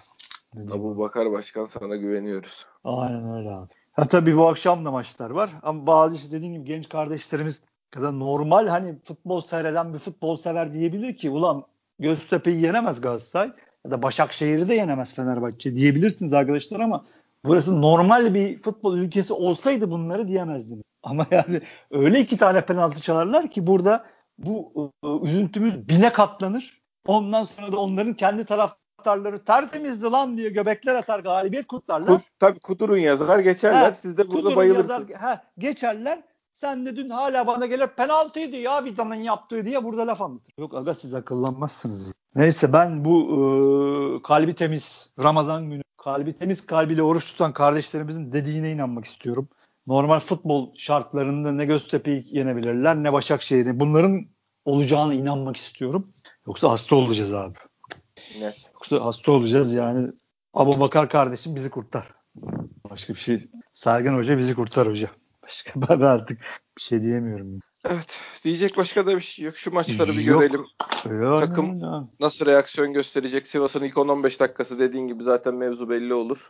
Abu Bakar Başkan sana güveniyoruz. Aynen öyle abi. Ha tabii bu akşam da maçlar var. Ama bazı işte dediğim gibi genç kardeşlerimiz ya da normal hani futbol seyreden bir futbol sever diyebilir ki ulan Göztepe'yi yenemez Galatasaray ya da Başakşehir'i de yenemez Fenerbahçe diyebilirsiniz arkadaşlar ama burası normal bir futbol ülkesi olsaydı bunları diyemezdim. Ama yani öyle iki tane penaltı çalarlar ki burada bu e, üzüntümüz bine katlanır. Ondan sonra da onların kendi taraftarları tertemizdi lan diye göbekler atar galibiyet kutlarlar. Kut, tabii kudurun yazar geçerler. He, Siz de burada bayılırsınız. Yazar, he, geçerler. Sen de dün hala bana gelir penaltıydı ya Vida'nın yaptığı diye burada laf anlatır. Yok aga siz akıllanmazsınız. Neyse ben bu e, kalbi temiz Ramazan günü kalbi temiz kalbiyle oruç tutan kardeşlerimizin dediğine inanmak istiyorum. Normal futbol şartlarında ne Göztepe'yi yenebilirler ne Başakşehir'i. Bunların olacağına inanmak istiyorum. Yoksa hasta olacağız abi. Evet. Yoksa hasta olacağız yani. Abu Bakar kardeşim bizi kurtar. Başka bir şey. Sergen Hoca bizi kurtar hoca. Başka ben artık bir şey diyemiyorum. Evet. Diyecek başka da bir şey yok. Şu maçları bir yok. görelim. Yani, Takım ya. nasıl reaksiyon gösterecek? Sivas'ın ilk 10-15 dakikası dediğin gibi zaten mevzu belli olur.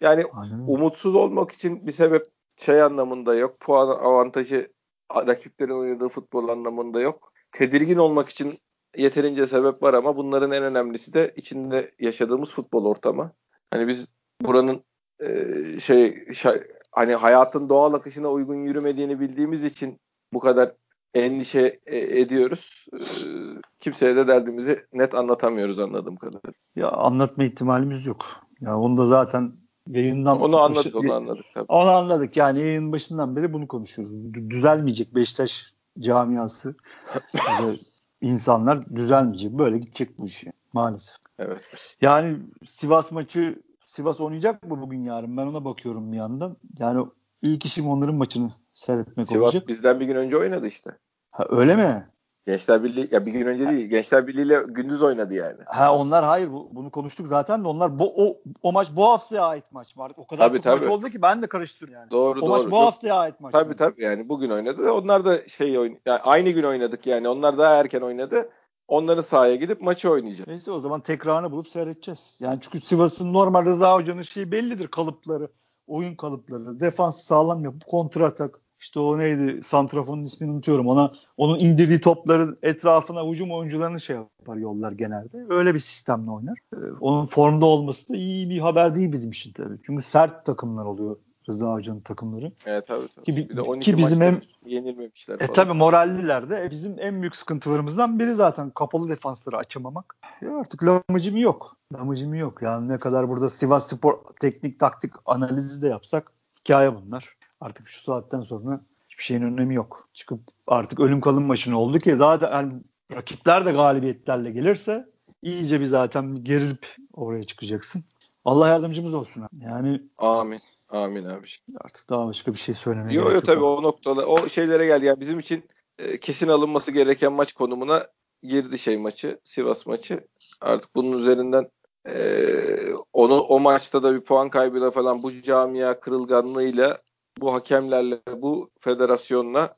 Yani Aynen. umutsuz olmak için bir sebep şey anlamında yok. Puan avantajı rakiplerin oynadığı futbol anlamında yok. Tedirgin olmak için yeterince sebep var ama bunların en önemlisi de içinde yaşadığımız futbol ortamı. Hani biz buranın e, şey, şey hani hayatın doğal akışına uygun yürümediğini bildiğimiz için bu kadar endişe e, ediyoruz. E, kimseye de derdimizi net anlatamıyoruz anladığım kadarıyla. Ya anlatma ihtimalimiz yok. Ya onu da zaten yayından onu anladık onu anladık tabii. Onu anladık yani yayın başından beri bunu konuşuyoruz. Düzelmeyecek Beşiktaş camiası insanlar düzelmeyecek. Böyle gidecek bu iş maalesef. Evet. Yani Sivas maçı Sivas oynayacak mı bugün yarın? Ben ona bakıyorum bir yandan. Yani ilk işim onların maçını seyretmek Sivas olacak. Sivas bizden bir gün önce oynadı işte. Ha, öyle mi? Gençler Birliği ya bir gün önce değil. Gençler Birliği ile gündüz oynadı yani. Ha onlar hayır bu, bunu konuştuk zaten de onlar bu o, o maç bu haftaya ait maç var. O kadar tabii, çok tabii. maç oldu ki ben de karıştırıyorum yani. Doğru o doğru. maç bu çok, haftaya ait maç. Tabii tabii yani bugün oynadı. Onlar da şey yani aynı gün oynadık yani. Onlar daha erken oynadı. Onların sahaya gidip maçı oynayacak. Neyse o zaman tekrarını bulup seyredeceğiz. Yani çünkü Sivas'ın normal Rıza Hoca'nın şeyi bellidir kalıpları. Oyun kalıpları. Defans sağlam yapıp kontra atak işte o neydi santrafonun ismini unutuyorum ona onun indirdiği topların etrafına hücum oyuncularını şey yapar yollar genelde. Öyle bir sistemle oynar. Ee, onun formda olması da iyi bir haber değil bizim için tabii. Çünkü sert takımlar oluyor Rıza Hoca'nın takımları. Evet tabii tabii. Ki, bir de 12 ki bizim hem yenilmemişler e, falan. E tabii moralliler de e, bizim en büyük sıkıntılarımızdan biri zaten kapalı defansları açamamak. Ya artık lamıcımı yok. Lamıcımı yok. Yani ne kadar burada Sivas Spor teknik taktik analizi de yapsak hikaye bunlar. Artık şu saatten sonra hiçbir şeyin önemi yok. Çıkıp artık ölüm kalım maçını oldu ki zaten yani rakipler de galibiyetlerle gelirse iyice bir zaten gerilip oraya çıkacaksın. Allah yardımcımız olsun. Yani amin. Amin abi. Artık daha başka bir şey söylemeye yok. Yok yok tabii o noktada o şeylere geldi. Yani bizim için e, kesin alınması gereken maç konumuna girdi şey maçı. Sivas maçı. Artık bunun üzerinden e, onu o maçta da bir puan kaybıyla falan bu camia kırılganlığıyla bu hakemlerle, bu federasyonla,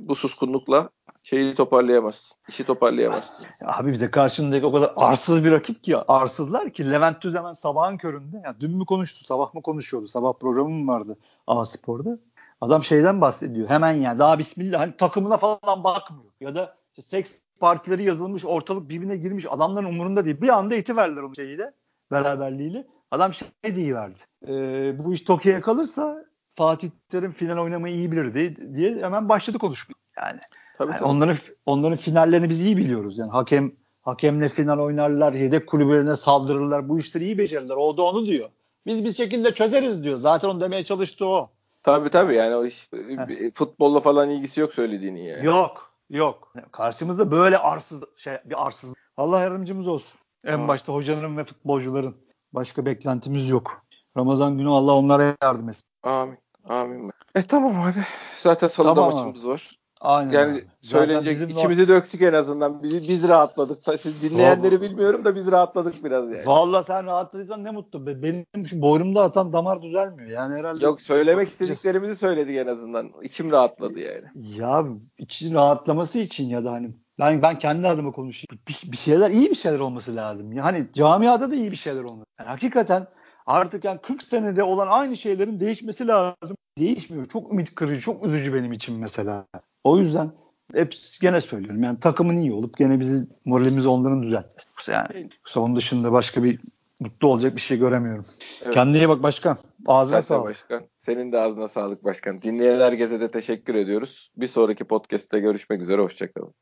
bu suskunlukla şeyi toparlayamazsın. İşi toparlayamazsın. Abi bir de karşındaki o kadar arsız bir rakip ki arsızlar ki Levent Düz hemen sabahın köründe yani dün mü konuştu sabah mı konuşuyordu sabah programı vardı A Spor'da. Adam şeyden bahsediyor hemen yani daha bismillah hani takımına falan bakmıyor. Ya da işte seks partileri yazılmış ortalık birbirine girmiş adamların umurunda değil. Bir anda itiverdiler onu şeyiyle beraberliğiyle. Adam şey verdi. E, bu iş Tokyo'ya kalırsa Fatih Terim final oynamayı iyi bilirdi diye hemen başladı konuşmaya. Yani, tabii, yani tabii. onların onların finallerini biz iyi biliyoruz. Yani hakem hakemle final oynarlar, yedek kulüplerine saldırırlar. Bu işleri iyi becerirler. O da onu diyor. Biz bir şekilde çözeriz diyor. Zaten onu demeye çalıştı o. Tabii tabii yani o iş Heh. futbolla falan ilgisi yok söylediğini yani. Yok. Yok. Karşımızda böyle arsız şey bir arsız. Allah yardımcımız olsun. En ha. başta hocanın ve futbolcuların. Başka beklentimiz yok. Ramazan günü Allah onlara yardım etsin. Amin. Amin. E tamam abi. Zaten salıda tamam maçımız abi. var. Aynen. Yani abi. söylenecek içimizi o... döktük en azından. Biz, biz rahatladık. Siz dinleyenleri Vallahi... bilmiyorum da biz rahatladık biraz yani. Vallahi sen rahatladıysan ne mutlu. Benim şu boynumda atan damar düzelmiyor. Yani herhalde Yok söylemek istediklerimizi söyledik en azından. İçim rahatladı yani. Ya için rahatlaması için ya da hani ben ben kendi adıma konuşayım. Bir, bir şeyler iyi bir şeyler olması lazım. Yani camiada da iyi bir şeyler olması. Yani hakikaten artık yani 40 senede olan aynı şeylerin değişmesi lazım. Değişmiyor. Çok ümit kırıcı, çok üzücü benim için mesela. O yüzden hep gene söylüyorum. Yani takımın iyi olup gene bizi moralimizi onların düzeltmesi. Yani onun dışında başka bir mutlu olacak bir şey göremiyorum. Evet. Kendine iyi bak başkan. Ağzına sağlık. Başkan. Senin de ağzına sağlık başkan. Dinleyen herkese de teşekkür ediyoruz. Bir sonraki podcast'te görüşmek üzere. Hoşçakalın.